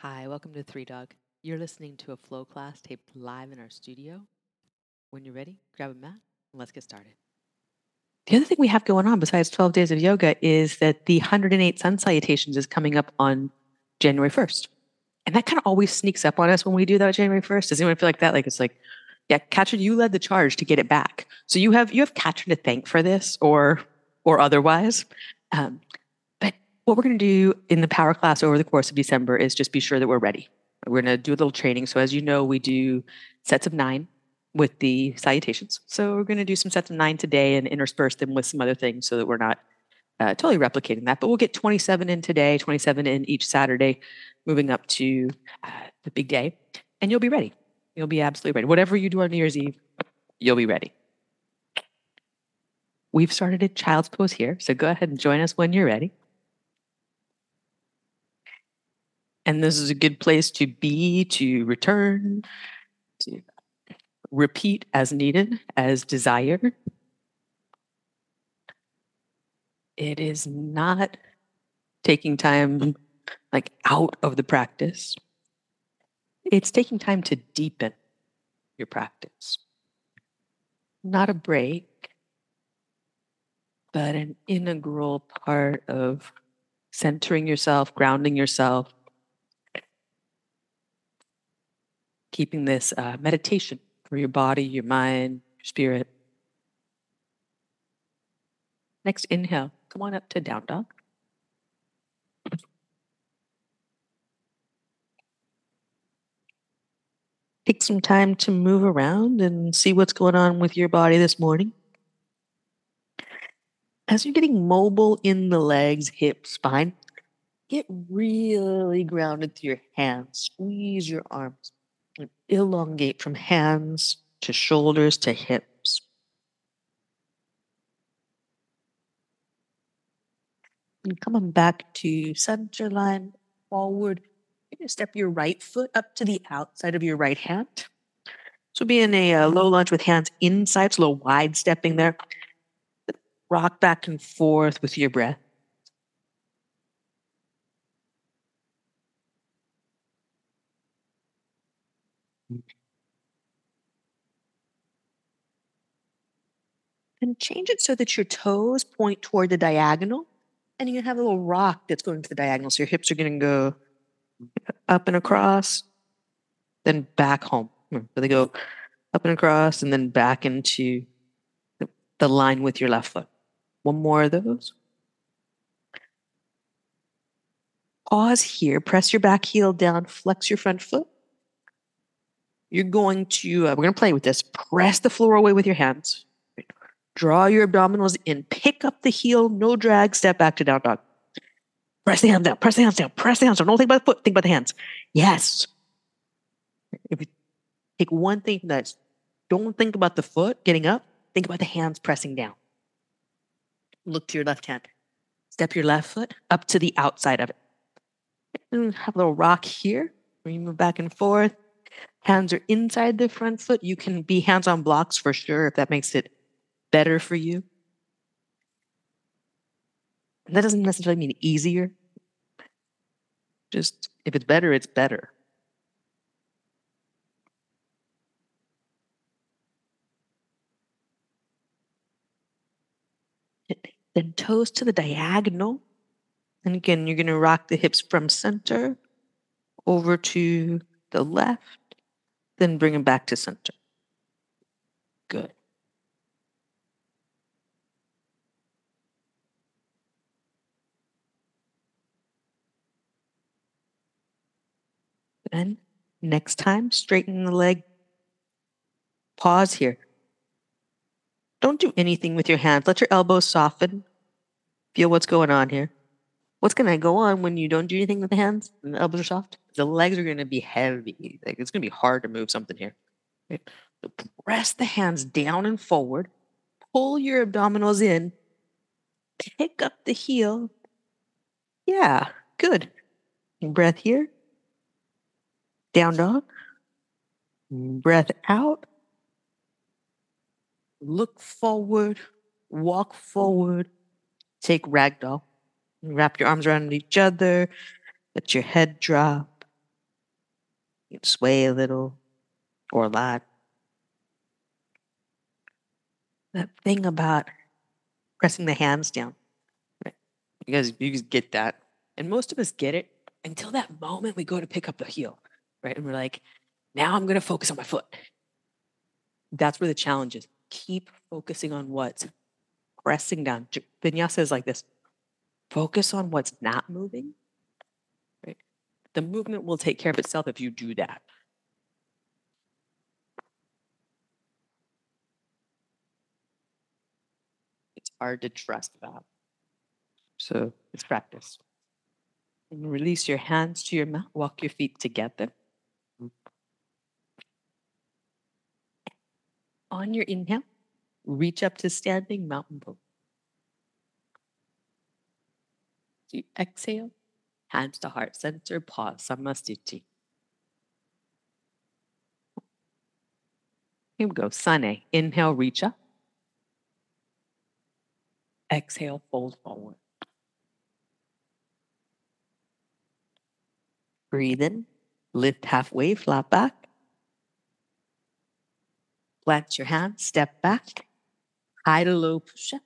Hi, welcome to Three Dog. You're listening to a flow class taped live in our studio. When you're ready, grab a mat and let's get started. The other thing we have going on besides 12 days of yoga is that the 108 sun salutations is coming up on January 1st. And that kind of always sneaks up on us when we do that January 1st. Does anyone feel like that? Like it's like, yeah, Katrin, you led the charge to get it back. So you have you have Katrin to thank for this or or otherwise. Um, what we're going to do in the power class over the course of December is just be sure that we're ready. We're going to do a little training. So as you know, we do sets of nine with the salutations. So we're going to do some sets of nine today and intersperse them with some other things so that we're not uh, totally replicating that. But we'll get 27 in today, 27 in each Saturday, moving up to uh, the big day, and you'll be ready. You'll be absolutely ready. Whatever you do on New Year's Eve, you'll be ready. We've started a child's pose here, so go ahead and join us when you're ready. And this is a good place to be, to return, to repeat as needed, as desired. It is not taking time like out of the practice. It's taking time to deepen your practice. Not a break, but an integral part of centering yourself, grounding yourself, keeping this uh, meditation for your body, your mind, your spirit. Next inhale, come on up to down dog. Take some time to move around and see what's going on with your body this morning. As you're getting mobile in the legs, hips, spine, get really grounded through your hands. Squeeze your arms. Elongate from hands to shoulders to hips. And coming back to center line, forward to step your right foot up to the outside of your right hand. So be in a uh, low lunge with hands inside, so a little wide stepping there. Rock back and forth with your breath. Change it so that your toes point toward the diagonal. And going to have a little rock that's going to the diagonal. So your hips are going to go up and across, then back home. So they go up and across and then back into the, the line with your left foot. One more of those. Pause here, press your back heel down, flex your front foot. You're going to, uh, we're going to play with this. Press the floor away with your hands. Draw your abdominals in, pick up the heel, no drag, step back to down dog. Press the hands down, press the hands down, press the hands down. Don't think about the foot, think about the hands. Yes. If you take one thing from that, don't think about the foot getting up, think about the hands pressing down. Look to your left hand. Step your left foot up to the outside of it. And have a little rock here. You move back and forth. Hands are inside the front foot. You can be hands on blocks for sure if that makes it better for you. And that doesn't necessarily mean easier. Just if it's better, it's better. Then toes to the diagonal. And again, you're going to rock the hips from center over to the left, then bring them back to center. Good. Next time, straighten the leg. Pause here. Don't do anything with your hands. Let your elbows soften. Feel what's going on here. What's going to go on when you don't do anything with the hands and the elbows are soft? The legs are going to be heavy. Like it's going to be hard to move something here. Okay. So press the hands down and forward. Pull your abdominals in. Pick up the heel. Yeah, good. Breath here. Down dog. Breath out. Look forward. Walk forward. Take ragdoll. Wrap your arms around each other. Let your head drop. You sway a little or a lot. That thing about pressing the hands down. You guys, you guys get that. And most of us get it until that moment we go to pick up the heel, right? And we're like, now I'm going to focus on my foot. That's where the challenge is. Keep focusing on what's pressing down. Vinyasa is like this focus on what's not moving. Right? The movement will take care of itself if you do that. It's hard to trust that. So it's practice. And release your hands to your mat. Walk your feet together. On your inhale, reach up to standing mountain pose. You exhale, hands to heart center, pause, Samasthiti. Here we go, Sane. Inhale, reach up. Exhale, fold forward. Breathe in, lift halfway, flat back. Plant your hands, step back. High to low push up.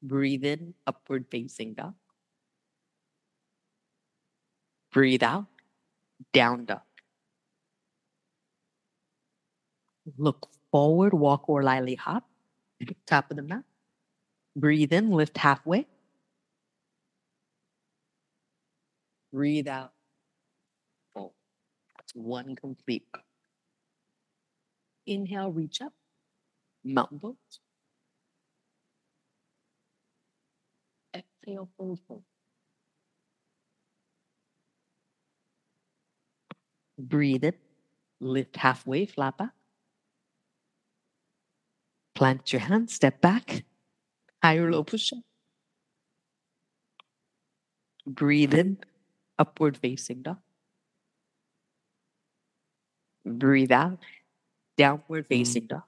Breathe in, upward facing dog. Breathe out, down dog. Look forward, walk or lightly hop. Top of the mat. Breathe in, lift halfway. Breathe out. One complete. Inhale, reach up. Mountain pose. Exhale, fold, fold. Breathe in. Lift halfway, flat back. Plant your hands, step back. Higher low push up. Breathe in, upward facing dog. Breathe out, downward mm. facing dog.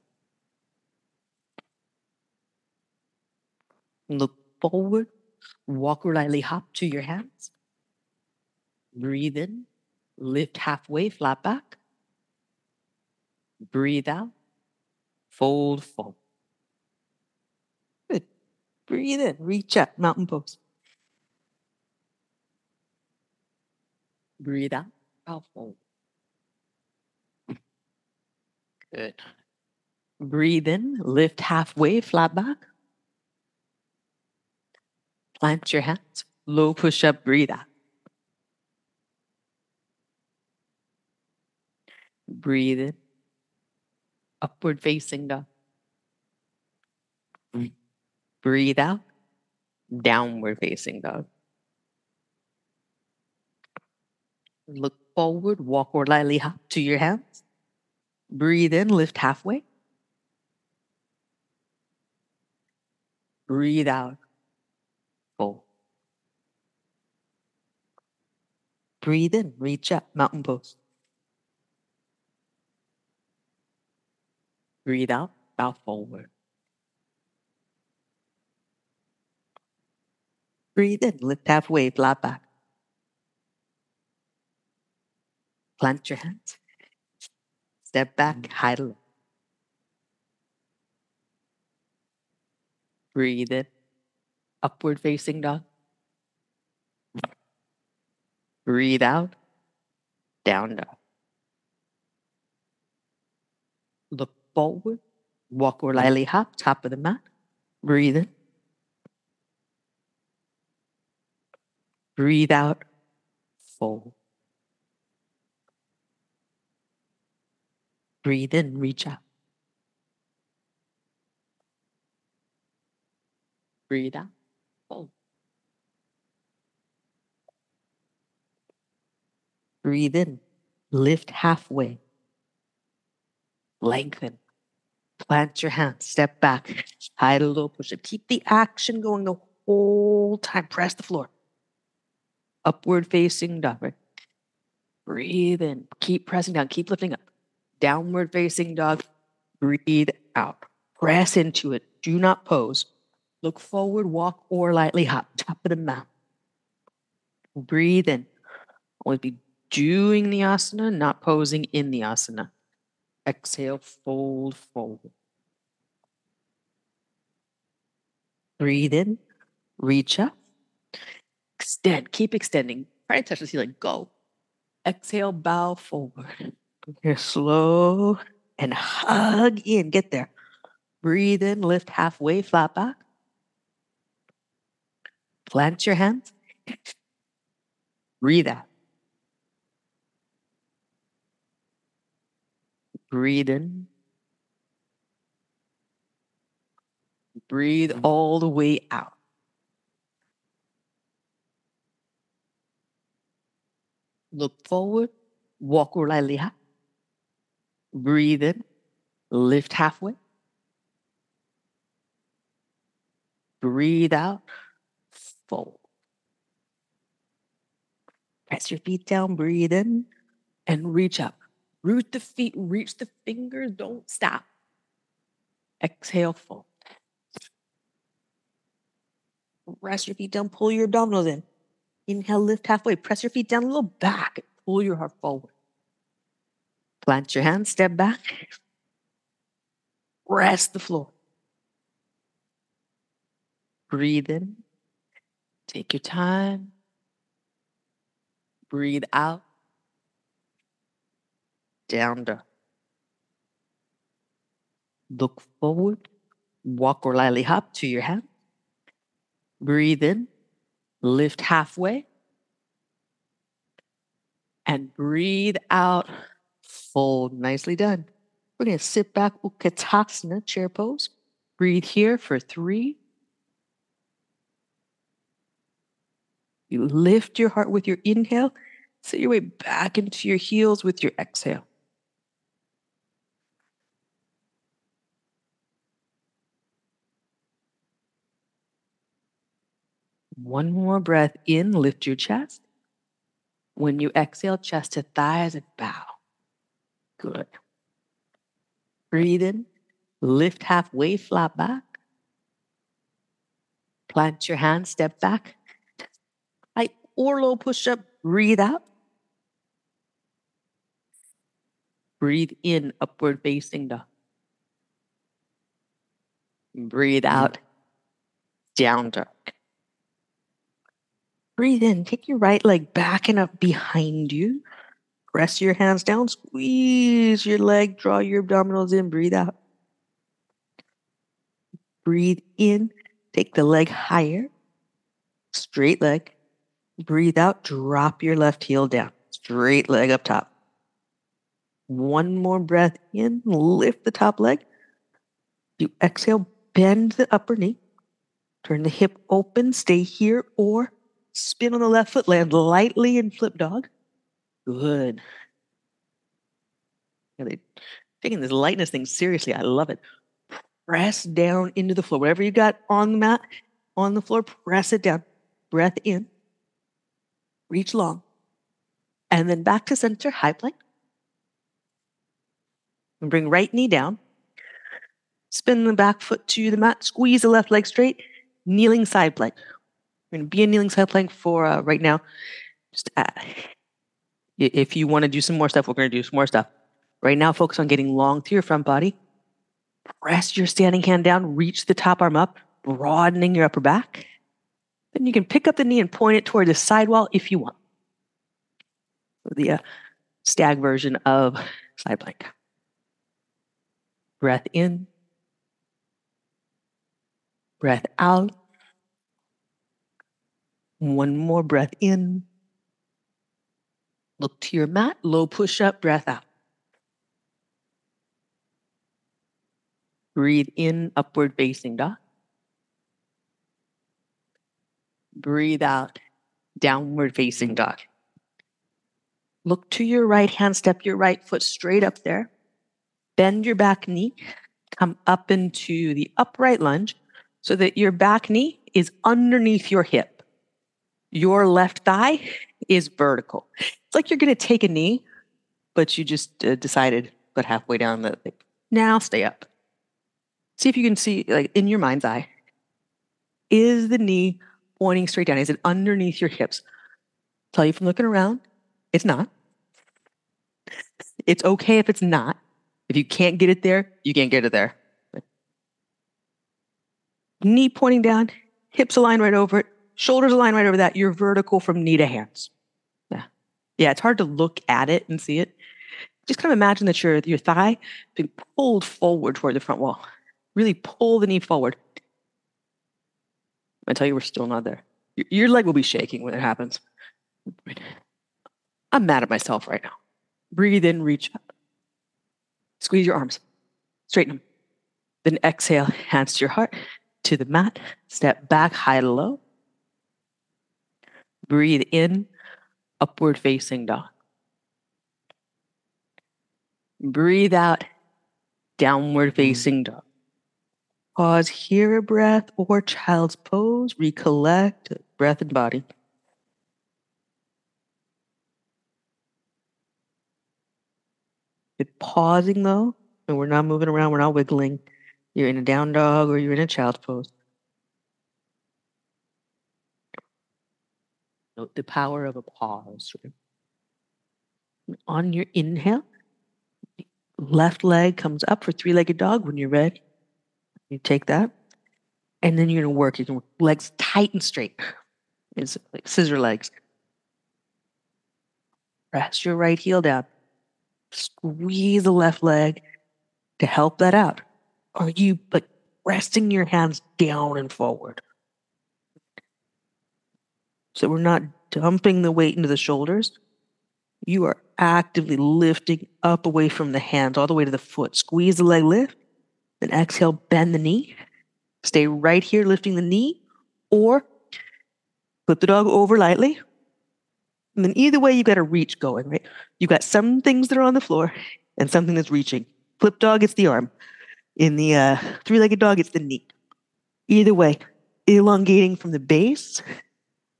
Look forward, walk or lightly hop to your hands. Breathe in, lift halfway, flat back. Breathe out, fold, forward. Good. Breathe in, reach up, mountain pose. Breathe out, bow forward. Good. Breathe in, lift halfway, flat back. Plant your hands, low push up, breathe out. Breathe in, upward facing dog. Breathe out, downward facing dog. Look forward, walk or lightly hop to your hands. Breathe in, lift halfway. Breathe out, fold. Breathe in, reach up, mountain pose. Breathe out, bow forward. Breathe in, lift halfway, flat back. Plant your hands. Step back, high to low. Breathe in, upward facing dog. Breathe out, down dog. Look forward, walk or lightly hop, top of the mat. Breathe in. Breathe out, fold. Breathe in, reach out. Breathe out, fold. Breathe in, lift halfway. Lengthen. Plant your hands, step back, high to low push up. Keep the action going the whole time. Press the floor. Upward facing dog. Right? Breathe in. Keep pressing down. Keep lifting up. Downward facing dog. Breathe out. Press into it. Do not pose. Look forward, walk, or lightly hop. Top of the mat. Breathe in. Always be doing the asana, not posing in the asana. Exhale, fold forward. Breathe in, reach up, extend, keep extending. Try to touch the ceiling, go. Exhale, bow forward. Here, slow and hug in, get there. Breathe in, lift halfway, flat back. Plant your hands. Breathe out. Breathe in. Breathe all the way out. Look forward, walk lightly up. Breathe in, lift halfway. Breathe out, fold. Press your feet down, breathe in, and reach up. Root the feet, reach the fingers, don't stop. Exhale, fold. Press your feet down, pull your abdominals in. Inhale, lift halfway. Press your feet down a little back. Pull your heart forward. Plant your hands, step back. Rest the floor. Breathe in. Take your time. Breathe out. Down dog. Look forward. Walk or lightly hop to your hand. Breathe in. Lift halfway. And breathe out. Fold. Nicely done. We're going to sit back. Utkatasana, chair pose. Breathe here for three. You lift your heart with your inhale. Sit your way back into your heels with your exhale. One more breath in, lift your chest. When you exhale, chest to thighs and bow. Good. Breathe in, lift halfway, flat back. Plant your hands, step back. High or low push up, breathe out. Breathe in, upward facing dog. Breathe out, down dog. Breathe in. Take your right leg back and up behind you. Press your hands down. Squeeze your leg. Draw your abdominals in. Breathe out. Breathe in. Take the leg higher. Straight leg. Breathe out. Drop your left heel down. Straight leg up top. One more breath in. Lift the top leg. You exhale. Bend the upper knee. Turn the hip open. Stay here or Spin on the left foot, land lightly in flip dog. Good. Yeah, they taking this lightness thing seriously. I love it. Press down into the floor. Whatever you got on the mat, on the floor, press it down. Breath in. Reach long. And then back to center, high plank. And bring right knee down. Spin the back foot to the mat. Squeeze the left leg straight. Kneeling side plank. We're going to be in kneeling side plank for uh, right now. Just uh, if you want to do some more stuff, we're going to do some more stuff. Right now, focus on getting long through your front body. Press your standing hand down, reach the top arm up, broadening your upper back. Then you can pick up the knee and point it toward the sidewall if you want. The uh, stag version of side plank. Breath in, breath out. One more breath in. Look to your mat, low push up, breath out. Breathe in, upward facing dog. Breathe out, downward facing dog. Look to your right hand, step your right foot straight up there. Bend your back knee, come up into the upright lunge so that your back knee is underneath your hip your left thigh is vertical. It's like you're going to take a knee, but you just uh, decided but halfway down the thing. Now stay up. See if you can see, like in your mind's eye, is the knee pointing straight down? Is it underneath your hips? Tell you from looking around. It's not. It's okay if it's not. If you can't get it there, you can't get it there. Knee pointing down, hips align right over it, shoulders align right over that. You're vertical from knee to hands. Yeah. It's hard to look at it and see it. Just kind of imagine that your, your thigh being pulled forward toward the front wall. Really pull the knee forward. I tell you, we're still not there. Your, your leg will be shaking when it happens. I'm mad at myself right now. Breathe in, reach up. Squeeze your arms, straighten them. Then exhale, hands to your heart, to the mat. Step back, high to low. Breathe in, upward facing dog. Breathe out, downward hmm. facing dog. Pause, hear a breath or child's pose. Recollect breath and body. pausing though, and we're not moving around, we're not wiggling. You're in a down dog or you're in a child's pose. The power of a pause. On your inhale, left leg comes up for three legged dog when you're ready. You take that. And then you're to work. Work legs tight and straight. It's like scissor legs. Press your right heel down. Squeeze the left leg to help that out. Are you like resting your hands down and forward? So we're not dumping the weight into the shoulders. You are actively lifting up away from the hands all the way to the foot. Squeeze the leg lift. Then exhale, bend the knee. Stay right here, lifting the knee, or flip the dog over lightly and then either way, you've got a reach going, right? You've got some things that are on the floor and something that's reaching. Flip dog, it's the arm. In the uh, three legged dog, it's the knee. Either way, elongating from the base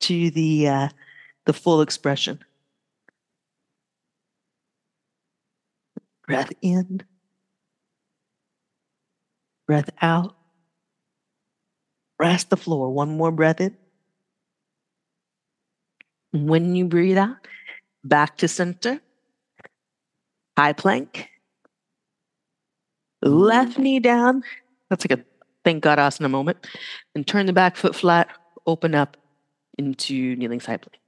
to the, uh, the full expression. Breath in, breath out. Rest the floor. One more breath in. When you breathe out, back to center, high plank, left knee down. That's like a thank God asana moment. And turn the back foot flat, open up into kneeling side plank.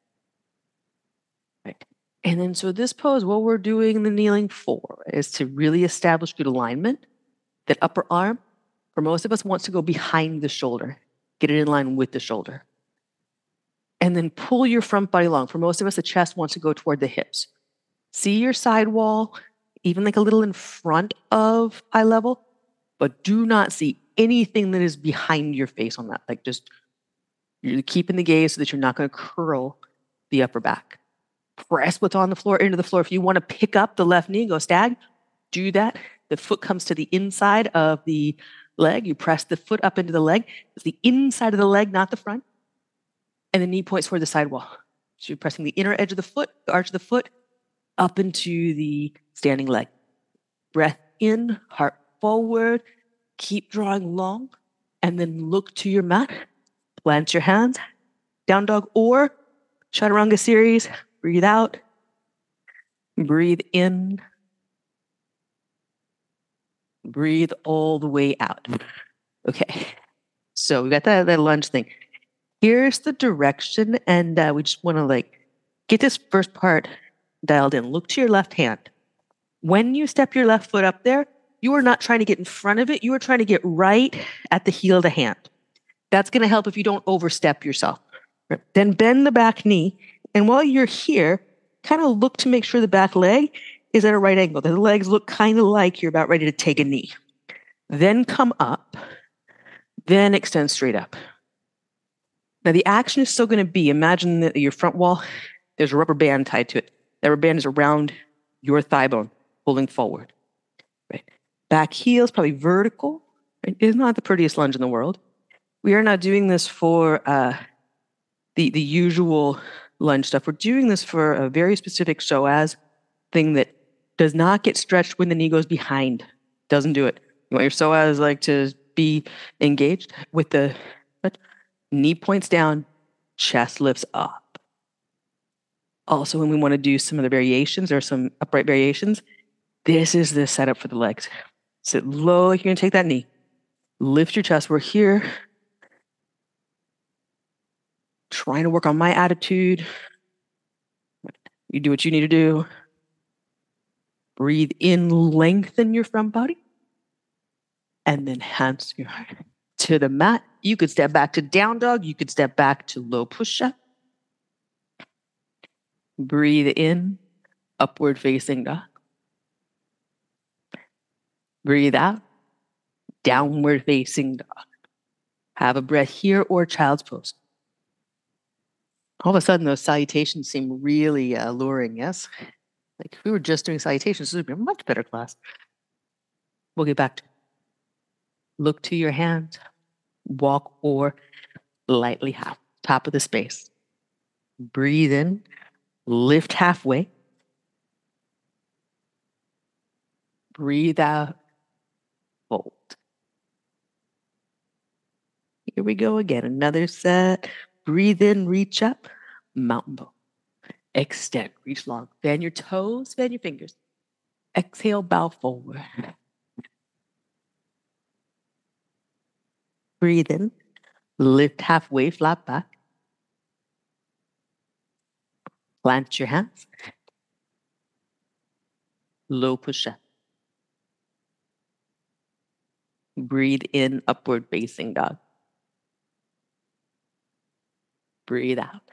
Right. And then, so this pose, what we're doing the kneeling for is to really establish good alignment. That upper arm, for most of us, wants to go behind the shoulder, get it in line with the shoulder and then pull your front body long. For most of us, the chest wants to go toward the hips. See your side wall, even like a little in front of eye level, but do not see anything that is behind your face on that. Like just you're keeping the gaze so that you're not going to curl the upper back. Press what's on the floor into the floor. If you want to pick up the left knee, go stag, do that. The foot comes to the inside of the leg. You press the foot up into the leg. It's the inside of the leg, not the front and the knee points toward the sidewall. So you're pressing the inner edge of the foot, the arch of the foot, up into the standing leg. Breath in, heart forward, keep drawing long, and then look to your mat. Plant your hands, down dog or chaturanga series. Breathe out, breathe in, breathe all the way out. Okay, so we got that, that lunge thing here's the direction, and uh, we just want to like get this first part dialed in. Look to your left hand. When you step your left foot up there, you are not trying to get in front of it. You are trying to get right at the heel of the hand. That's going to help if you don't overstep yourself. Then bend the back knee. And while you're here, kind of look to make sure the back leg is at a right angle. The legs look kind of like you're about ready to take a knee. Then come up. Then extend straight up. Now, the action is still going to be imagine that your front wall, there's a rubber band tied to it. That rubber band is around your thigh bone, pulling forward. Right? Back heel is probably vertical. Right? It's not the prettiest lunge in the world. We are not doing this for uh, the, the usual lunge stuff. We're doing this for a very specific psoas thing that does not get stretched when the knee goes behind. Doesn't do it. You want your psoas like to be engaged with the knee points down, chest lifts up. Also, when we want to do some of the variations or some upright variations, this is the setup for the legs. Sit low you're to take that knee. Lift your chest. We're here. Trying to work on my attitude. You do what you need to do. Breathe in, lengthen your front body. And then hands your to the mat. You could step back to down dog. You could step back to low push up. Breathe in, upward facing dog. Breathe out, downward facing dog. Have a breath here or child's pose. All of a sudden, those salutations seem really uh, alluring, yes? Like if we were just doing salutations, this would be a much better class. We'll get back to look to your hands, walk or lightly half, top of the space. Breathe in, lift halfway. Breathe out, fold. Here we go again. Another set. Breathe in, reach up, mountain pose. Extend, reach long. Fan your toes, fan your fingers. Exhale, bow forward. Breathe in, lift halfway, flat back. Plant your hands. Low push up. Breathe in, upward facing dog. Breathe out.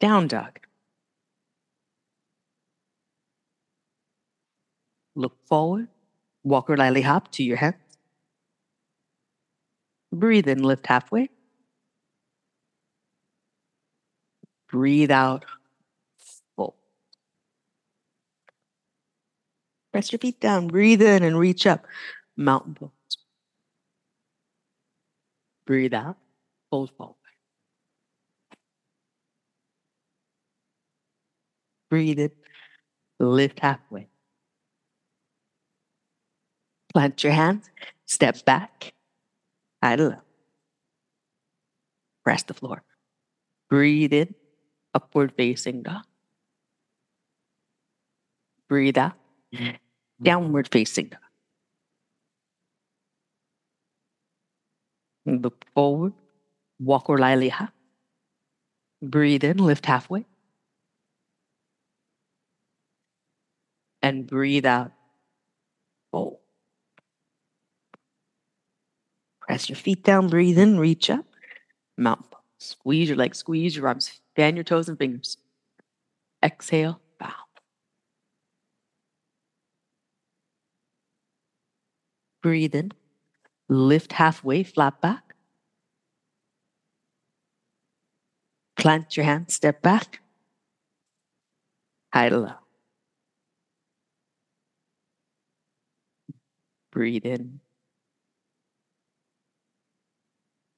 Down dog. Look forward. Walker lightly hop to your hands. Breathe in, lift halfway. Breathe out, full. Press your feet down. Breathe in and reach up. Mountain pose. Breathe out, fold forward. Breathe in, lift halfway. Plant your hands, step back, idle up. Press the floor. Breathe in, upward facing dog. Breathe out, downward facing dog. Look forward, walk or lie hop. Breathe in, lift halfway. And breathe out, fold. Press your feet down, breathe in, reach up. Mountain pose. Squeeze your legs, squeeze your arms, fan your toes and fingers. Exhale, bow. Breathe in, lift halfway, flat back. Plant your hands, step back. Idle up. Breathe in.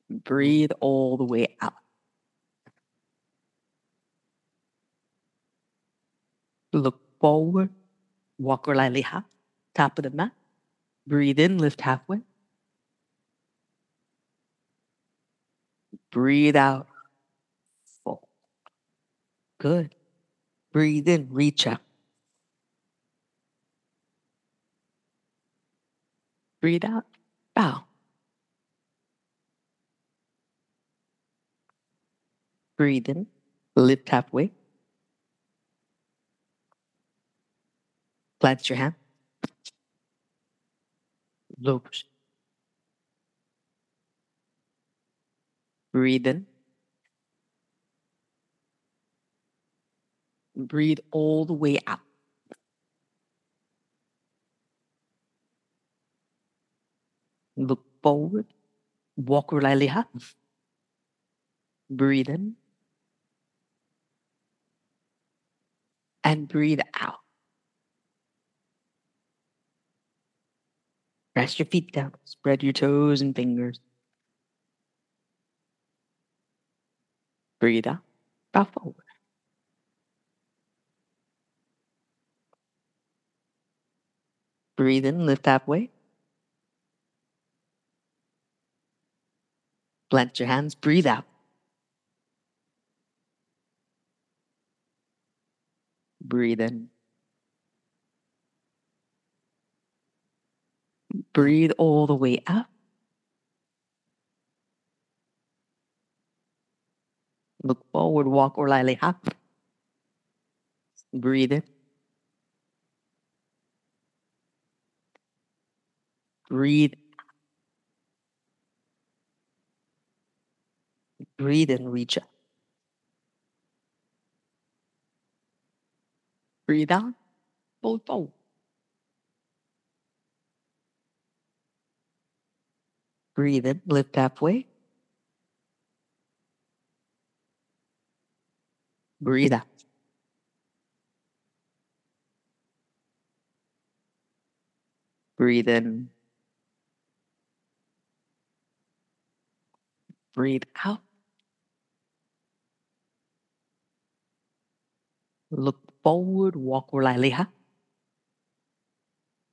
Breathe all the way out. Look forward, walk lightly hop, top of the mat. Breathe in, lift halfway. Breathe out, full. Good. Breathe in, reach up. Breathe out, bow. Breathe in, lift halfway. Plant your hand. Low. Breathe in. Breathe all the way out. Look forward. Walk up. Breathe in. And breathe out. Rest your feet down. Spread your toes and fingers. Breathe out. Bow forward. Breathe in, lift halfway. Plant your hands, breathe out. Breathe in. Breathe all the way up. Look forward, walk or lightly hop. Breathe in. Breathe. Breathe and reach up. Breathe out. Fold forward. Breathe in, lift halfway. Breathe out. Breathe in. Breathe out. Look forward, walk lightly. Huh?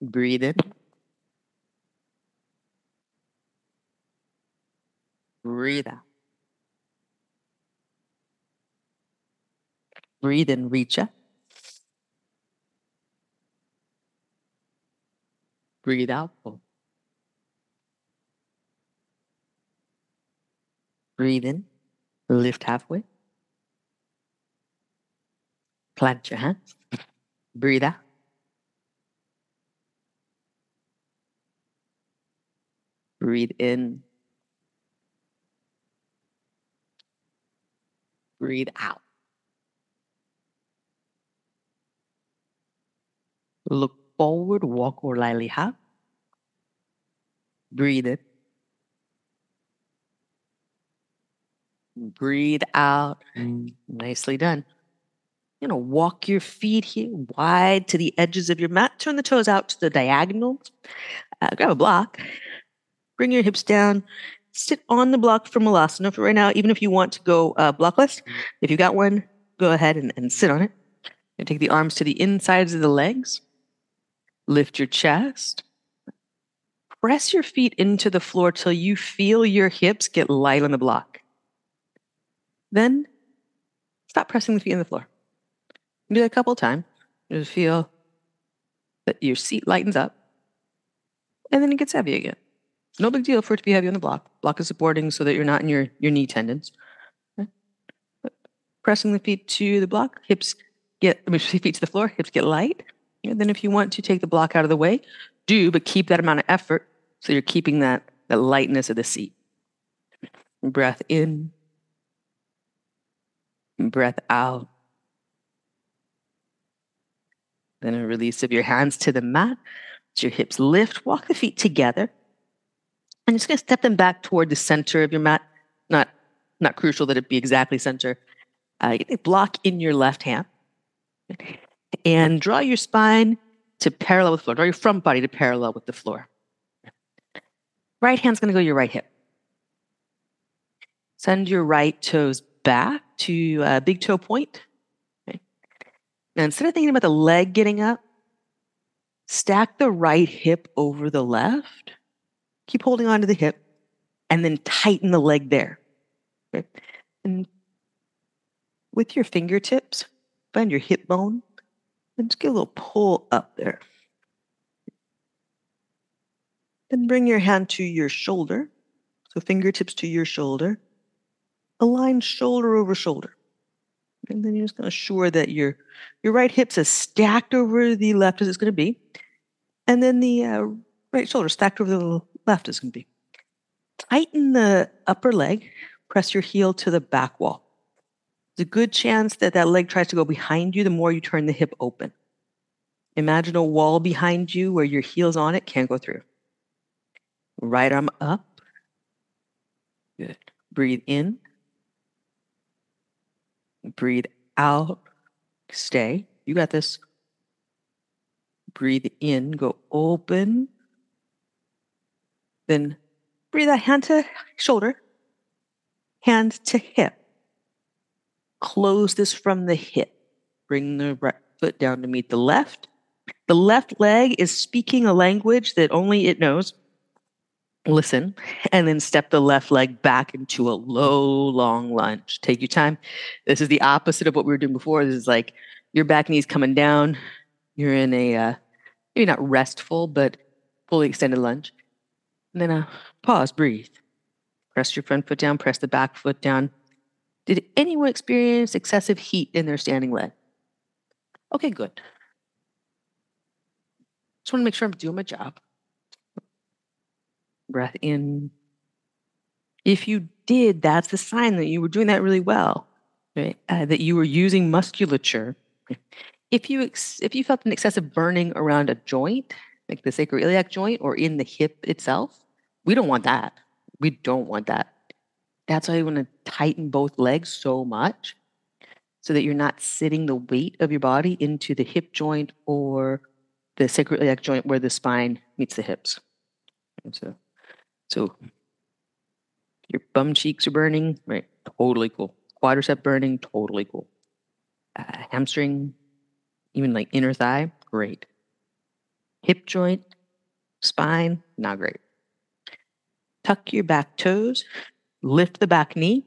Breathe in. Breathe out. Breathe in, reach up. Breathe out. Breathe in, lift halfway. Plant your hands. Breathe out. Breathe in. Breathe out. Look forward, walk or lightly up. Breathe in. Breathe out. Mm. Nicely done. You know, walk your feet here wide to the edges of your mat. Turn the toes out to the diagonal. Uh, grab a block. Bring your hips down. Sit on the block for Malasana for right now. Even if you want to go uh, blockless, if you got one, go ahead and, and sit on it. And take the arms to the insides of the legs. Lift your chest. Press your feet into the floor till you feel your hips get light on the block. Then stop pressing the feet on the floor. Do that a couple times. Just feel that your seat lightens up and then it gets heavy again. No big deal for it to be heavy on the block. Block is supporting so that you're not in your, your knee tendons. Pressing the feet to the block, hips get, I mean, feet to the floor, hips get light. And then if you want to take the block out of the way, do, but keep that amount of effort so you're keeping that, that lightness of the seat. Breath in, breath out. Then a release of your hands to the mat. As your hips lift, walk the feet together. I'm just going to step them back toward the center of your mat. Not, not crucial that it be exactly center. Uh, block in your left hand. And draw your spine to parallel with the floor. Draw your front body to parallel with the floor. Right hand's going to go your right hip. Send your right toes back to uh, big toe point. Now, instead of thinking about the leg getting up, stack the right hip over the left. Keep holding on to the hip and then tighten the leg there. Okay. And with your fingertips, find your hip bone and just get a little pull up there. Then bring your hand to your shoulder. So fingertips to your shoulder align shoulder over shoulder. And then you're just going to assure that your, your right hip's as stacked over the left as it's going to be. And then the uh, right shoulder stacked over the left is going to be. Tighten the upper leg, press your heel to the back wall. There's a good chance that that leg tries to go behind you the more you turn the hip open. Imagine a wall behind you where your heel's on it, can't go through. Right arm up. Good. Breathe in. Breathe out. Stay. You got this. Breathe in. Go open. Then breathe out. Hand to shoulder. Hand to hip. Close this from the hip. Bring the right foot down to meet the left. The left leg is speaking a language that only it knows. Listen, and then step the left leg back into a low, long lunge. Take your time. This is the opposite of what we were doing before. This is like your back knee's coming down. You're in a uh, maybe not restful, but fully extended lunge. And then uh, pause, breathe. Press your front foot down, press the back foot down. Did anyone experience excessive heat in their standing leg? Okay, good. Just want to make sure I'm doing my job. Breath in. If you did, that's the sign that you were doing that really well, right? Uh, that you were using musculature. If you ex- if you felt an excessive burning around a joint, like the sacroiliac joint or in the hip itself, we don't want that. We don't want that. That's why you want to tighten both legs so much so that you're not sitting the weight of your body into the hip joint or the sacroiliac joint where the spine meets the hips. And so, so your bum cheeks are burning, right? Totally cool. Quadricep burning, totally cool. Uh, hamstring, even like inner thigh, great. Hip joint, spine, not great. Tuck your back toes, lift the back knee,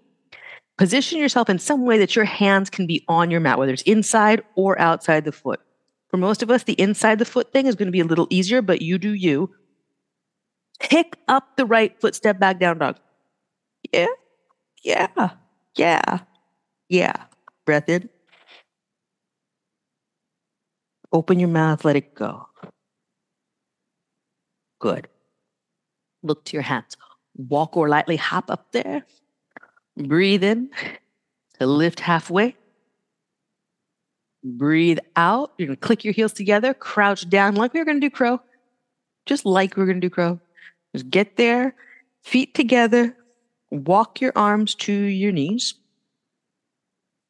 position yourself in some way that your hands can be on your mat, whether it's inside or outside the foot. For most of us, the inside the foot thing is going to be a little easier, but you do you. Pick up the right foot, step back down dog. Yeah, yeah, yeah, yeah. Breath in. Open your mouth, let it go. Good. Look to your hands. Walk or lightly hop up there. Breathe in to lift halfway. Breathe out. You're going to click your heels together, crouch down like we were going to do crow. Just like we are going to do crow. Just get there, feet together, walk your arms to your knees.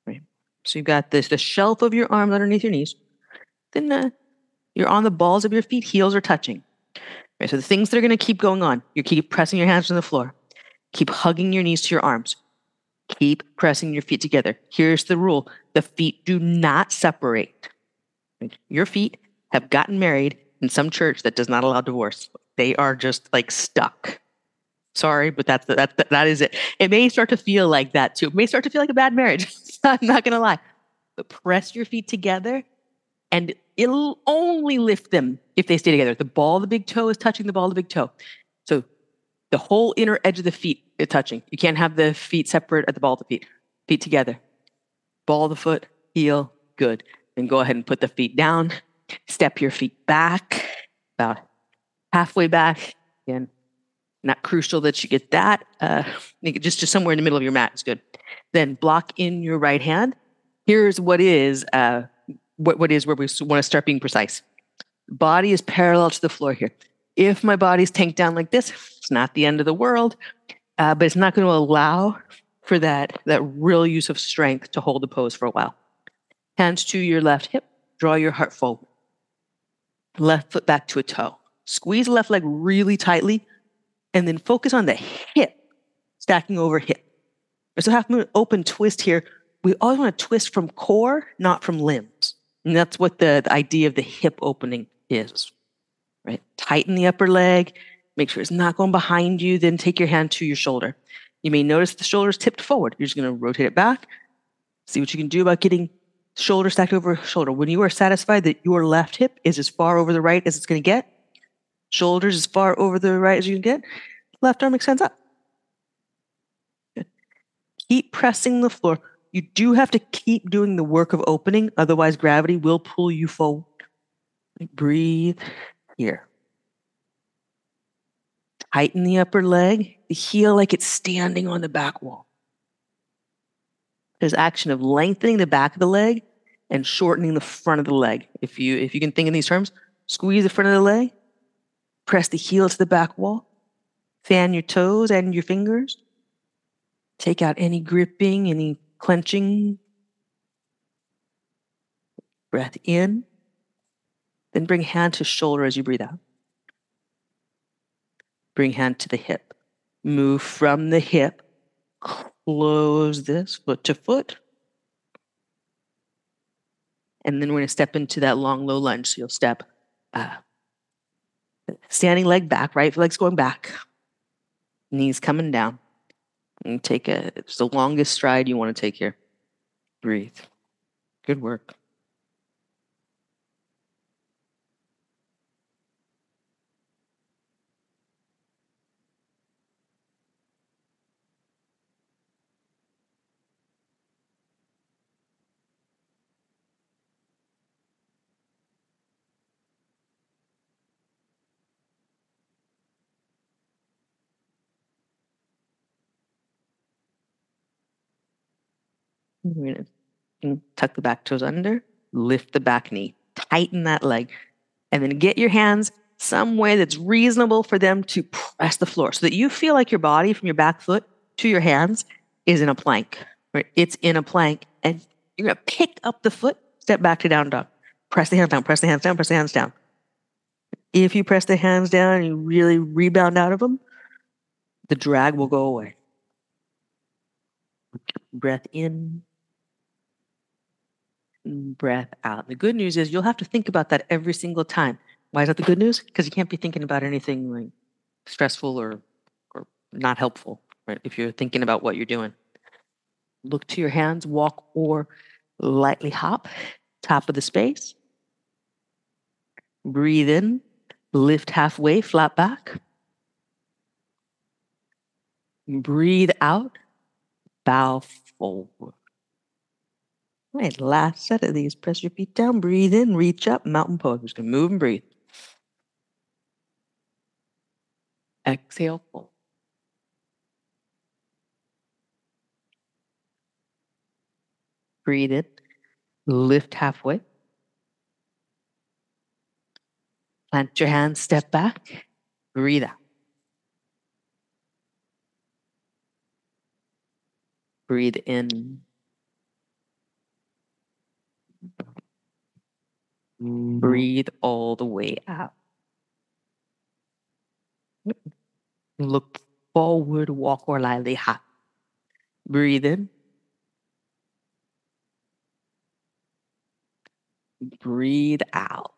Right. So you've got this the shelf of your arms underneath your knees. Then uh, you're on the balls of your feet, heels are touching. Right, so the things that are going to keep going on, you keep pressing your hands on the floor, keep hugging your knees to your arms, keep pressing your feet together. Here's the rule the feet do not separate. Your feet have gotten married in some church that does not allow divorce. They are just like stuck. Sorry, but that's the, that, that is it. It may start to feel like that too. It may start to feel like a bad marriage. I'm not to lie. But press your feet together and it'll only lift them if they stay together. The ball the big toe is touching the ball the big toe. So the whole inner edge of the feet is touching. You can't have the feet separate at the ball of the feet. Feet together. Ball of the foot, heel, good. Then go ahead and put the feet down. Step your feet back, about halfway back. Again, not crucial that you get that. Uh, just, just somewhere in the middle of your mat is good. Then block in your right hand. Here's what is uh, what, what is where we want to start being precise. Body is parallel to the floor here. If my body's tanked down like this, it's not the end of the world, uh, but it's not going to allow for that, that real use of strength to hold the pose for a while. Hands to your left hip, draw your heart forward. Left foot back to a toe. Squeeze the left leg really tightly, and then focus on the hip, stacking over hip. So half moon open twist here. We always want to twist from core, not from limbs. And that's what the, the idea of the hip opening is, right? Tighten the upper leg, make sure it's not going behind you, then take your hand to your shoulder. You may notice the shoulder's tipped forward. You're just going to rotate it back. See what you can do about getting shoulder stacked over shoulder. When you are satisfied that your left hip is as far over the right as it's going to get, shoulders as far over the right as you can get, left arm extends up. Good. Keep pressing the floor you do have to keep doing the work of opening, otherwise, gravity will pull you forward. Breathe here. Tighten the upper leg, the heel like it's standing on the back wall. There's action of lengthening the back of the leg and shortening the front of the leg. If you if you can think in these terms, squeeze the front of the leg, press the heel to the back wall, fan your toes and your fingers, take out any gripping, any clenching. Breath in. Then bring hand to shoulder as you breathe out. Bring hand to the hip. Move from the hip. Close this foot to foot. And then we're going to step into that long, low lunge. So you'll step uh, standing leg back, right leg's going back. Knees coming down. And take a, it's the longest stride you want to take here. Breathe. Good work. We're gonna tuck the back toes under, lift the back knee, tighten that leg, and then get your hands some way that's reasonable for them to press the floor so that you feel like your body from your back foot to your hands is in a plank. Right? It's in a plank, and you're gonna pick up the foot, step back to down dog. Press the hands down, press the hands down, press the hands down. If you press the hands down and you really rebound out of them, the drag will go away. Breath in, breath out. The good news is you'll have to think about that every single time. Why is that the good news? Because you can't be thinking about anything like stressful or or not helpful, right? If you're thinking about what you're doing. Look to your hands, walk or lightly hop, top of the space. Breathe in, lift halfway, flat back. Breathe out, bow forward. Right, last set of these. Press your feet down, breathe in, reach up, mountain pose. Just gonna move and breathe. Exhale, fold. Breathe in, lift halfway. Plant your hands, step back, breathe out. Breathe in. Mm-hmm. Breathe all the way out. Look forward, walk or lightly hop. Breathe in. Breathe out.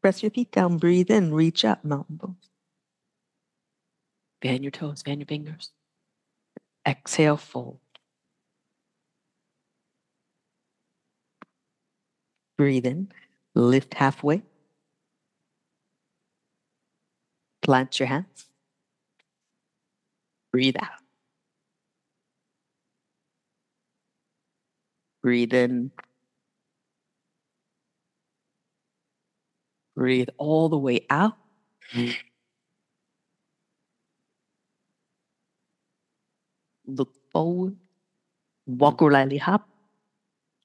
Press your feet down, breathe in, reach up, mountain pose. Fan your toes, fan your fingers. Exhale, fold. Breathe in, lift halfway. Plant your hands. Breathe out. Breathe in. Breathe all the way out. Look forward. Walk or lightly hop.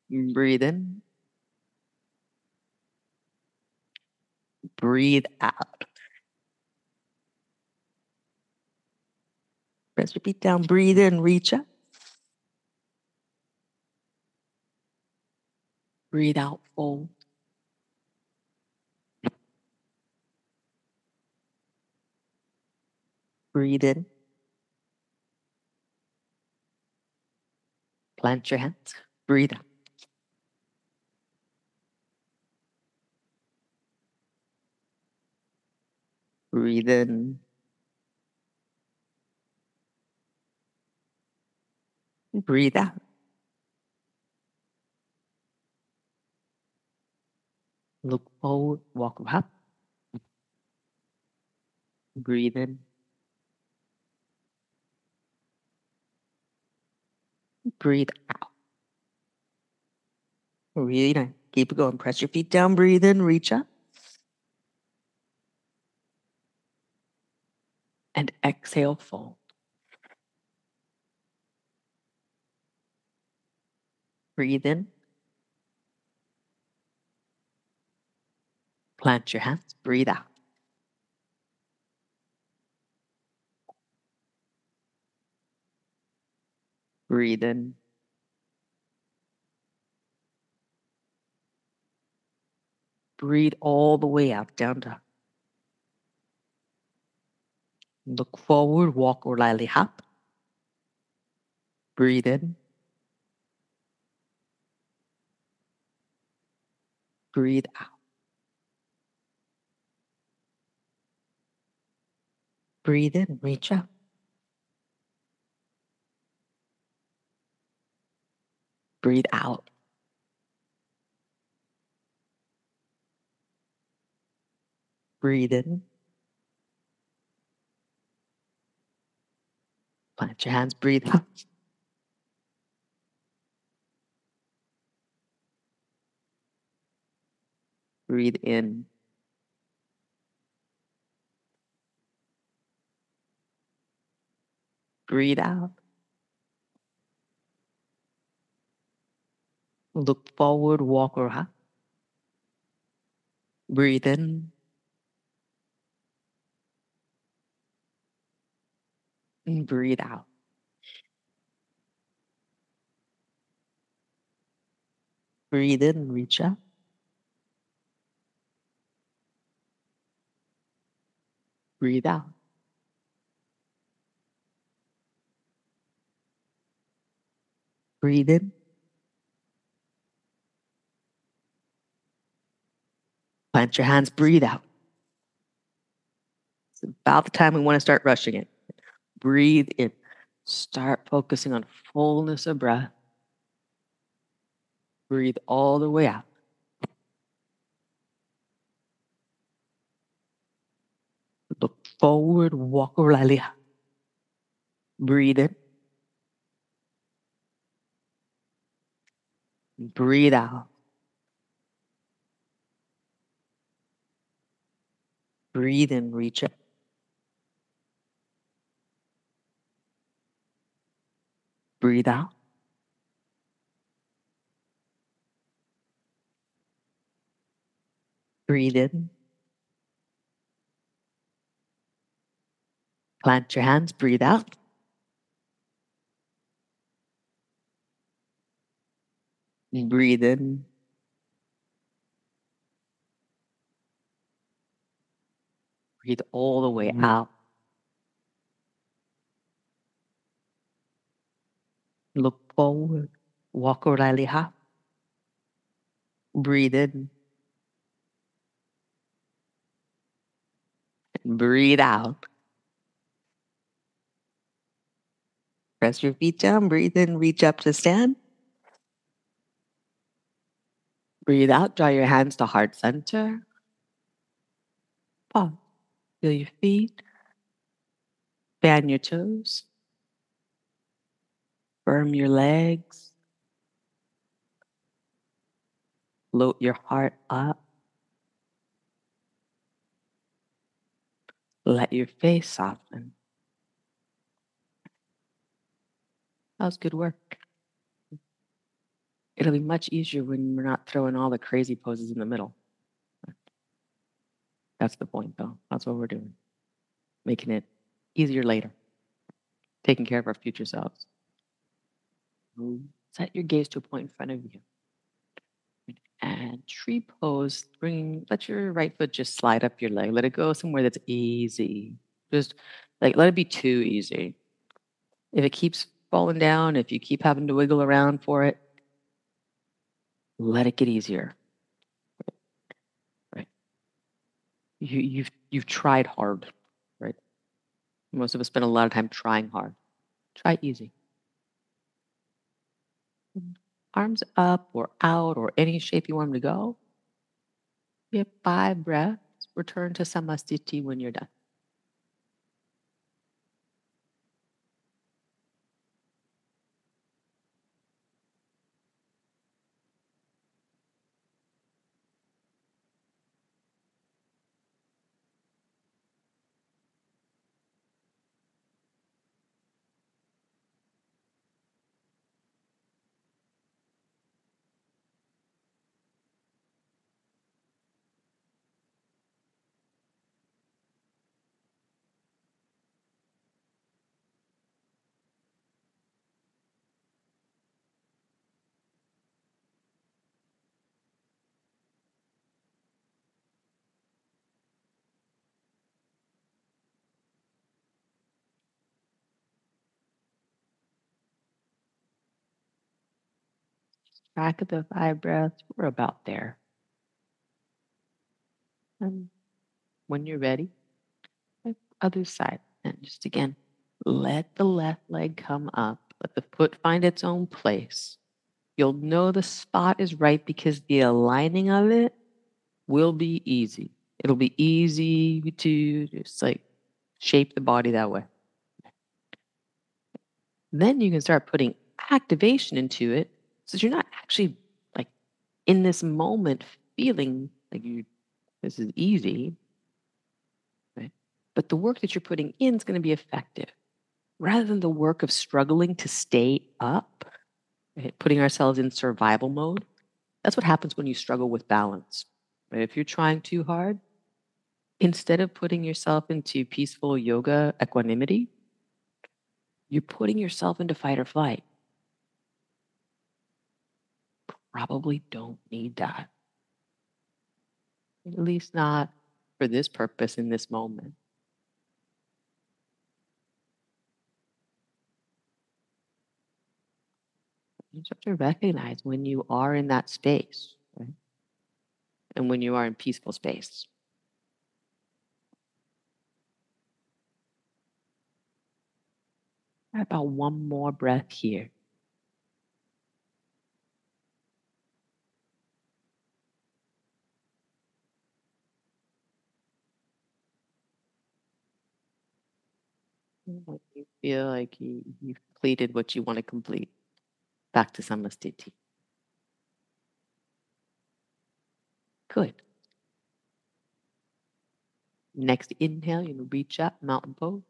Breathe in. Breathe out. Press your feet down. Breathe in. Reach up. Breathe out. Fold. Breathe in. Plant your hands. Breathe out. Breathe in. Breathe out. Look forward, walk up. Breathe in. Breathe out. Really nice. Keep it going. Press your feet down, breathe in, reach up. And exhale, fold. Breathe in. Plant your hands, breathe out. Breathe in. Breathe all the way out, down dog. Look forward, walk or lightly hop. Breathe in. Breathe out. Breathe in, reach out. Breathe out. Breathe in. Plant your hands, breathe out. Breathe in. Breathe out. Look forward, walk or. Breathe in. And breathe out. Breathe in, reach up. Breathe out. Breathe in. Plant your hands, breathe out. It's about the time we want to start rushing it. Breathe in. Start focusing on fullness of breath. Breathe all the way out. Look forward, walk over Breathe in. Breathe out. Breathe in, reach up. Breathe out. Breathe in. Plant your hands, breathe out. Breathe in. Breathe all the way mm. out. Look forward. Walk or lightly hop. Breathe in. Breathe out. Press your feet down. Breathe in. Reach up to stand. Breathe out. Draw your hands to heart center. Pause. Feel your feet. Fan your toes. Firm your legs. Float your heart up. Let your face soften. That was good work. It'll be much easier when we're not throwing all the crazy poses in the middle. That's the point, though. That's what we're doing. Making it easier later. Taking care of our future selves. Mm-hmm. Set your gaze to a point in front of you. And tree pose, bring, let your right foot just slide up your leg. Let it go somewhere that's easy. Just like, let it be too easy. If it keeps falling down, if you keep having to wiggle around for it, let it get easier. Right. You, you've, you've tried hard, right? Most of us spend a lot of time trying hard. Try easy. Arms up or out or any shape you want them to go. Get five breaths. Return to Samasthiti when you're done. Back of the breaths, we're about there. And when you're ready, other side. And just again, let the left leg come up. Let the foot find its own place. You'll know the spot is right because the aligning of it will be easy. It'll be easy to just like shape the body that way. Then you can start putting activation into it so you're not actually like in this moment feeling like you this is easy. Right? But the work that you're putting in is going to be effective. Rather than the work of struggling to stay up, right? putting ourselves in survival mode, that's what happens when you struggle with balance. Right? If you're trying too hard, instead of putting yourself into peaceful yoga equanimity, you're putting yourself into fight or flight. Probably don't need that. At least not for this purpose in this moment. You just have to recognize when you are in that space, right? And when you are in peaceful space. About one more breath here? When you feel like you, you've completed what you want to complete, back to Samastiti. Good. Next inhale, you reach up, mountain pose.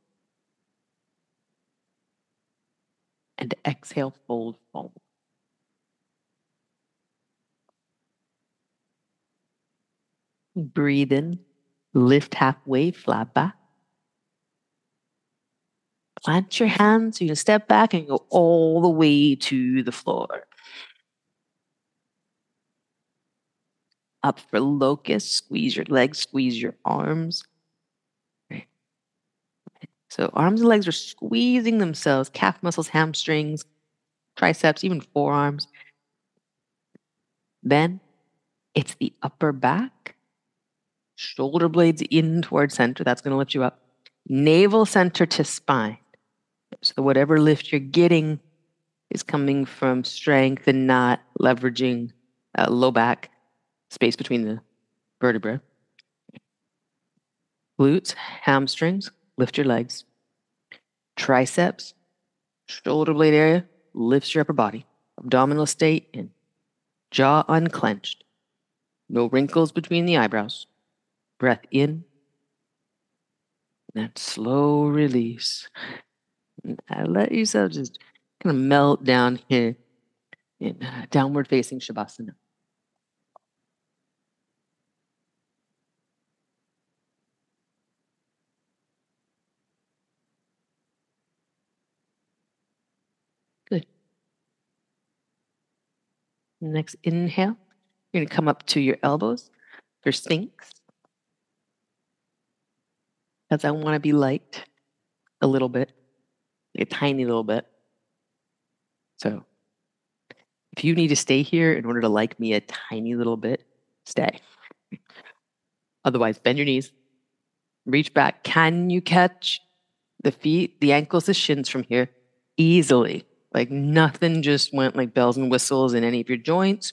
And exhale, fold forward. Breathe in, lift halfway, flat back. Plant your hands, you can step back and go all the way to the floor. Up for locust, squeeze your legs, squeeze your arms. So arms and legs are squeezing themselves, calf muscles, hamstrings, triceps, even forearms. Then it's the upper back, shoulder blades in towards center. That's going to lift you up. Navel center to spine. So whatever lift you're getting is coming from strength and not leveraging uh, low back space between the vertebrae. Glutes, hamstrings, lift your legs. Triceps, shoulder blade area, lifts your upper body. Abdominal state in. Jaw unclenched. No wrinkles between the eyebrows. Breath in. And slow release. I let yourself just kind of melt down here in uh, downward facing Shavasana. Good. Next inhale, you're going to come up to your elbows your Sphinx. Because I want to be light a little bit a tiny little bit. So if you need to stay here in order to like me a tiny little bit, stay. Otherwise, bend your knees, reach back. Can you catch the feet, the ankles, the shins from here easily? Like nothing just went like bells and whistles in any of your joints,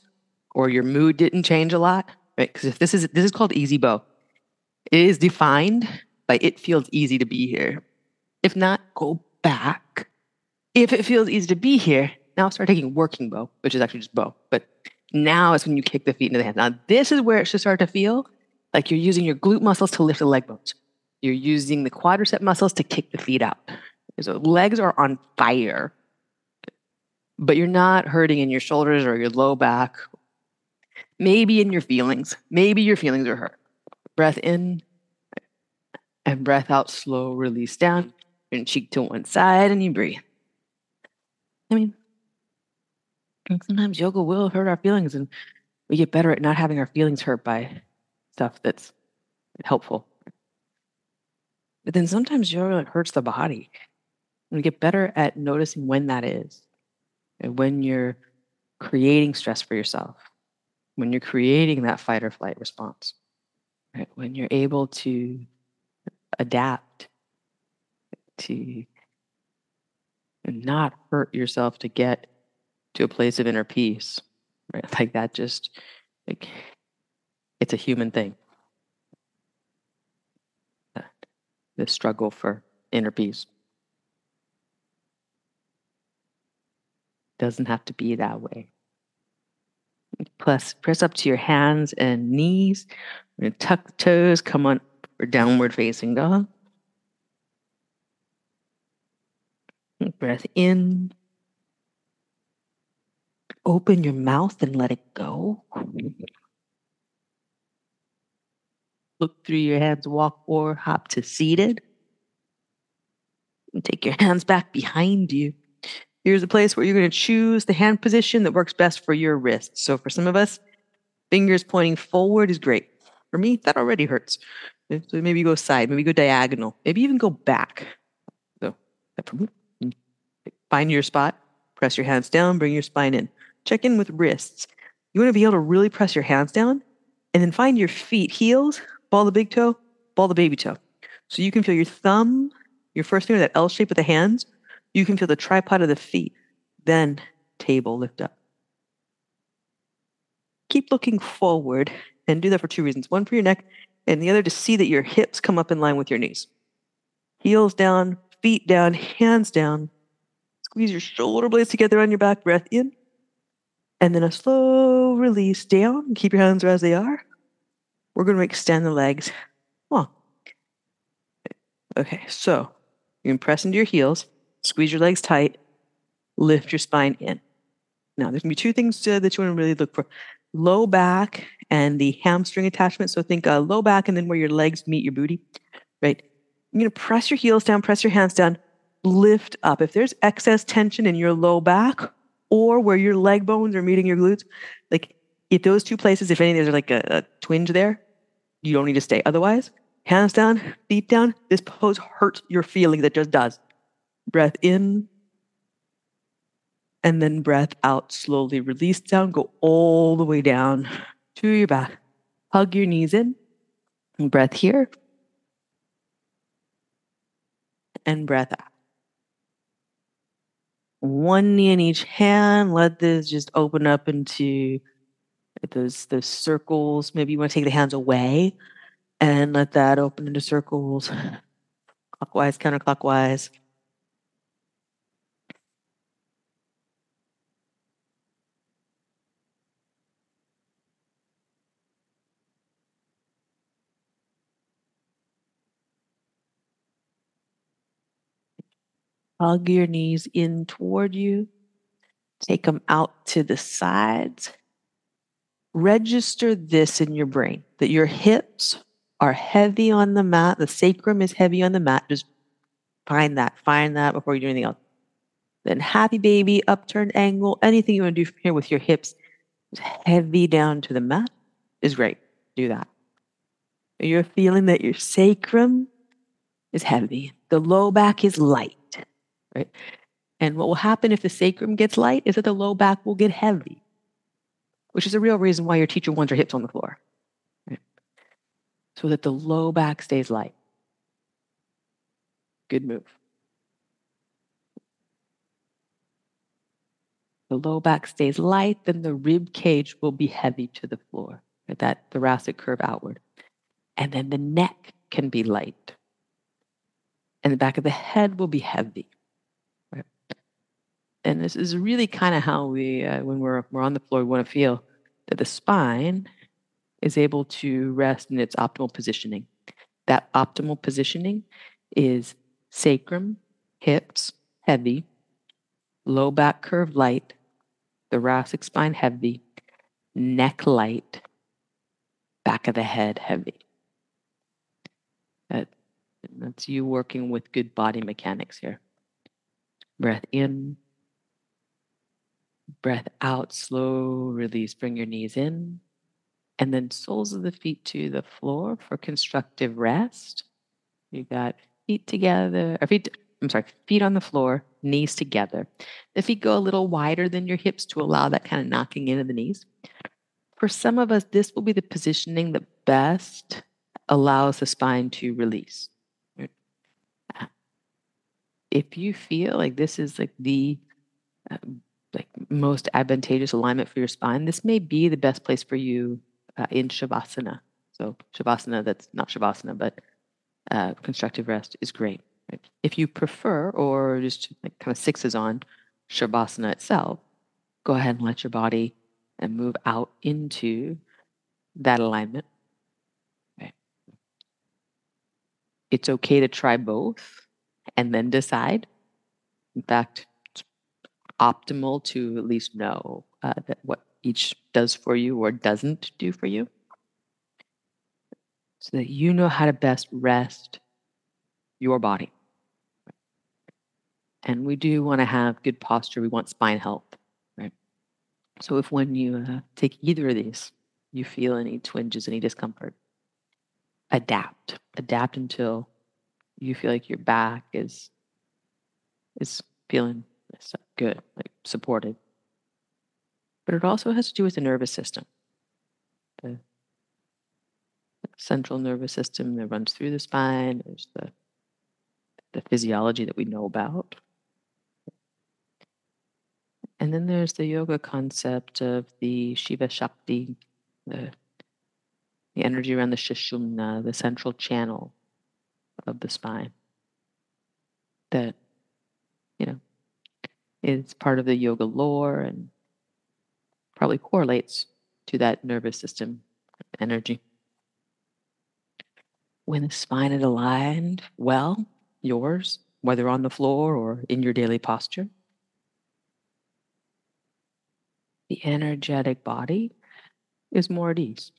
or your mood didn't change a lot, right? Because if this is this is called easy bow, it is defined by it feels easy to be here. If not, go back. If it feels easy to be here, now start taking working bow, which is actually just bow. But now is when you kick the feet into the hands. Now, this is where it should start to feel like you're using your glute muscles to lift the leg bones. You're using the quadricep muscles to kick the feet out. So legs are on fire, but you're not hurting in your shoulders or your low back. Maybe in your feelings. Maybe your feelings are hurt. Breath in and breath out, slow release down and cheek to one side and you breathe. I mean, sometimes yoga will hurt our feelings and we get better at not having our feelings hurt by stuff that's helpful. But then sometimes yoga hurts the body. And we get better at noticing when that is. And when you're creating stress for yourself, when you're creating that fight or flight response, right? when you're able to adapt to not hurt yourself to get to a place of inner peace. Right? Like that just like it's a human thing. The struggle for inner peace. Doesn't have to be that way. Plus, press up to your hands and knees. Tuck the toes, come on downward facing dog. Breath in. Open your mouth and let it go. Look through your hands, walk or hop to seated. And take your hands back behind you. Here's a place where you're going to choose the hand position that works best for your wrist. So for some of us, fingers pointing forward is great. For me, that already hurts. So maybe you go side, maybe go diagonal, maybe even go back. So find your spot, press your hands down, bring your spine in. Check in with wrists. You want to be able to really press your hands down and then find your feet, heels, ball the big toe, ball the baby toe. So you can feel your thumb, your first finger, that L shape with the hands. You can feel the tripod of the feet. Then table lift up. Keep looking forward and do that for two reasons. One for your neck, and the other to see that your hips come up in line with your knees. Heels down, feet down, hands down. Squeeze your shoulder blades together on your back, breath in. And then a slow release down. Keep your hands as they are. We're going to extend the legs long. Okay, so you can press into your heels, squeeze your legs tight, lift your spine in. Now, there's going to be two things to, that you want to really look for low back and the hamstring attachment. So think uh, low back and then where your legs meet your booty, right? You're going to press your heels down, press your hands down, lift up. If there's excess tension in your low back or where your leg bones are meeting your glutes, like if those two places, if any, there's like a, a twinge there, you don't need to stay. Otherwise, hands down, feet down. This pose hurts your feeling that just does. Breath in, and then breath out slowly. Release down, go all the way down to your back. Hug your knees in. And Breath here. And breath out. One knee in each hand. Let this just open up into those those circles. Maybe you want to take the hands away and let that open into circles, clockwise, counterclockwise. Hug your knees in toward you. Take them out to the sides register this in your brain that your hips are heavy on the mat, the sacrum is heavy on the mat. Just find that, find that before you do anything else. Then happy baby, upturned angle, anything you want to do from here with your hips heavy down to the mat is great. Do that. You're feeling that your sacrum is heavy. The low back is light, right? And what will happen if the sacrum gets light is that the low back will get heavy which is a real reason why your teacher wants your hips on the floor. Right? So that the low back stays light. Good move. The low back stays light, then the rib cage will be heavy to the floor. Right? That thoracic curve outward. And then the neck can be light. And the back of the head will be heavy and this is really kind of how we, uh, when we're we're on the floor, we want to feel that the spine is able to rest in its optimal positioning. That optimal positioning is sacrum, hips heavy, low back curve light, thoracic spine heavy, neck light, back of the head heavy. That, that's you working with good body mechanics here. Breath in, Breath out, slow release. Bring your knees in. And then soles of the feet to the floor for constructive rest. You got feet together, or feet, I'm sorry, feet on the floor, knees together. The feet go a little wider than your hips to allow that kind of knocking into the knees. For some of us, this will be the positioning that best allows the spine to release. if you feel like this is like the uh, like most advantageous alignment for your spine, this may be the best place for you uh, in shavasana. So shavasana, that's not shavasana, but uh, constructive rest is great. Right? If you prefer, or just like kind of sixes on shavasana itself, go ahead and let your body and move out into that alignment. It's okay to try both and then decide. In fact, optimal to at least know uh, that what each does for you or doesn't do for you so that you know how to best rest your body. And we do want to have good posture. We want spine health, right? So if when you uh, take either of these, you feel any twinges, any discomfort, adapt. Adapt until you feel like your back is is feeling good, like supported. But it also has to do with the nervous system. The central nervous system that runs through the spine. There's the the physiology that we know about. And then there's the yoga concept of the Shiva Shakti, the, the energy around the Sushumna, the central channel of the spine that, you know, is part of the yoga lore and probably correlates to that nervous system energy. When the spine is aligned well, yours, whether on the floor or in your daily posture, the energetic body is more at ease.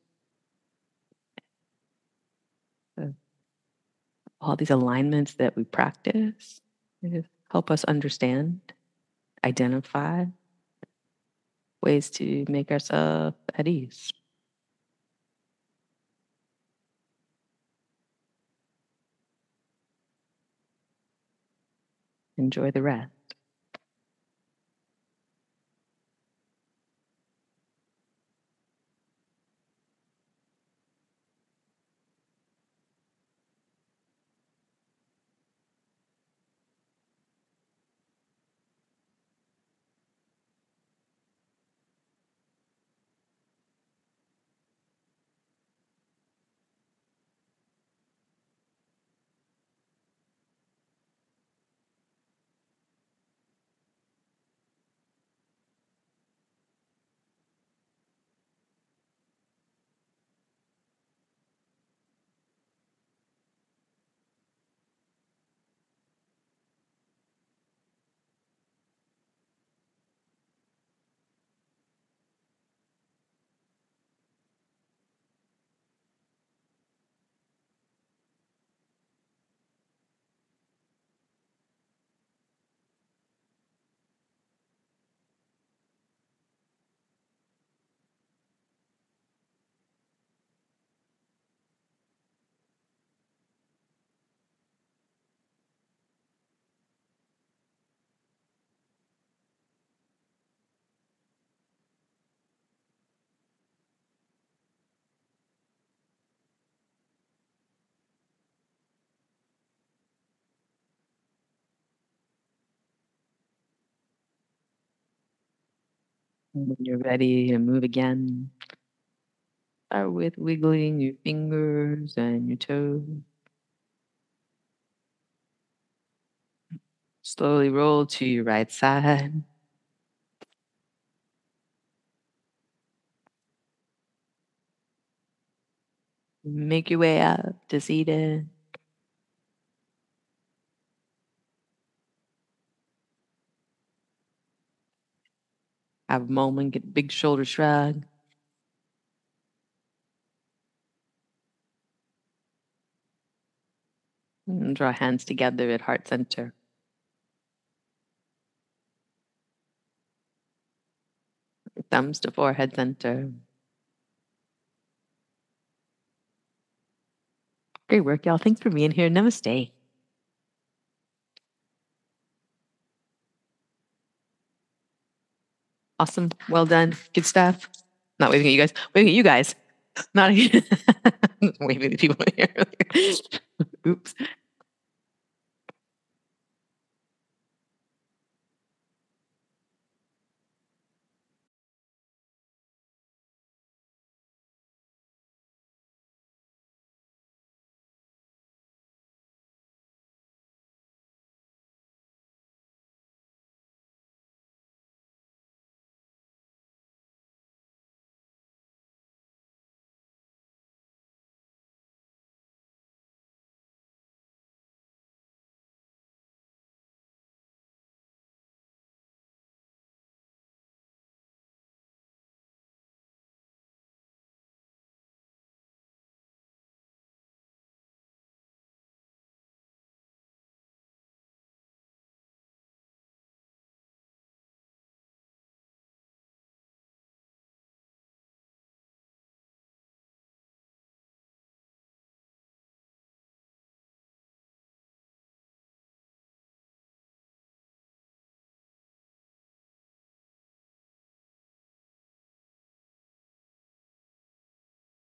all these alignments that we practice help us understand, identify ways to make ourselves at ease. Enjoy the rest. When you're ready to move again, start with wiggling your fingers and your toes. Slowly roll to your right side. Make your way up to seated. Have a moment, get a big shoulder shrug. And draw hands together at heart center. Thumbs to forehead center. Great work, y'all. Thanks for being here. Namaste. Awesome. Well done. Good stuff. Not waving at you guys. Waving at you guys. Not waving at people here. Oops.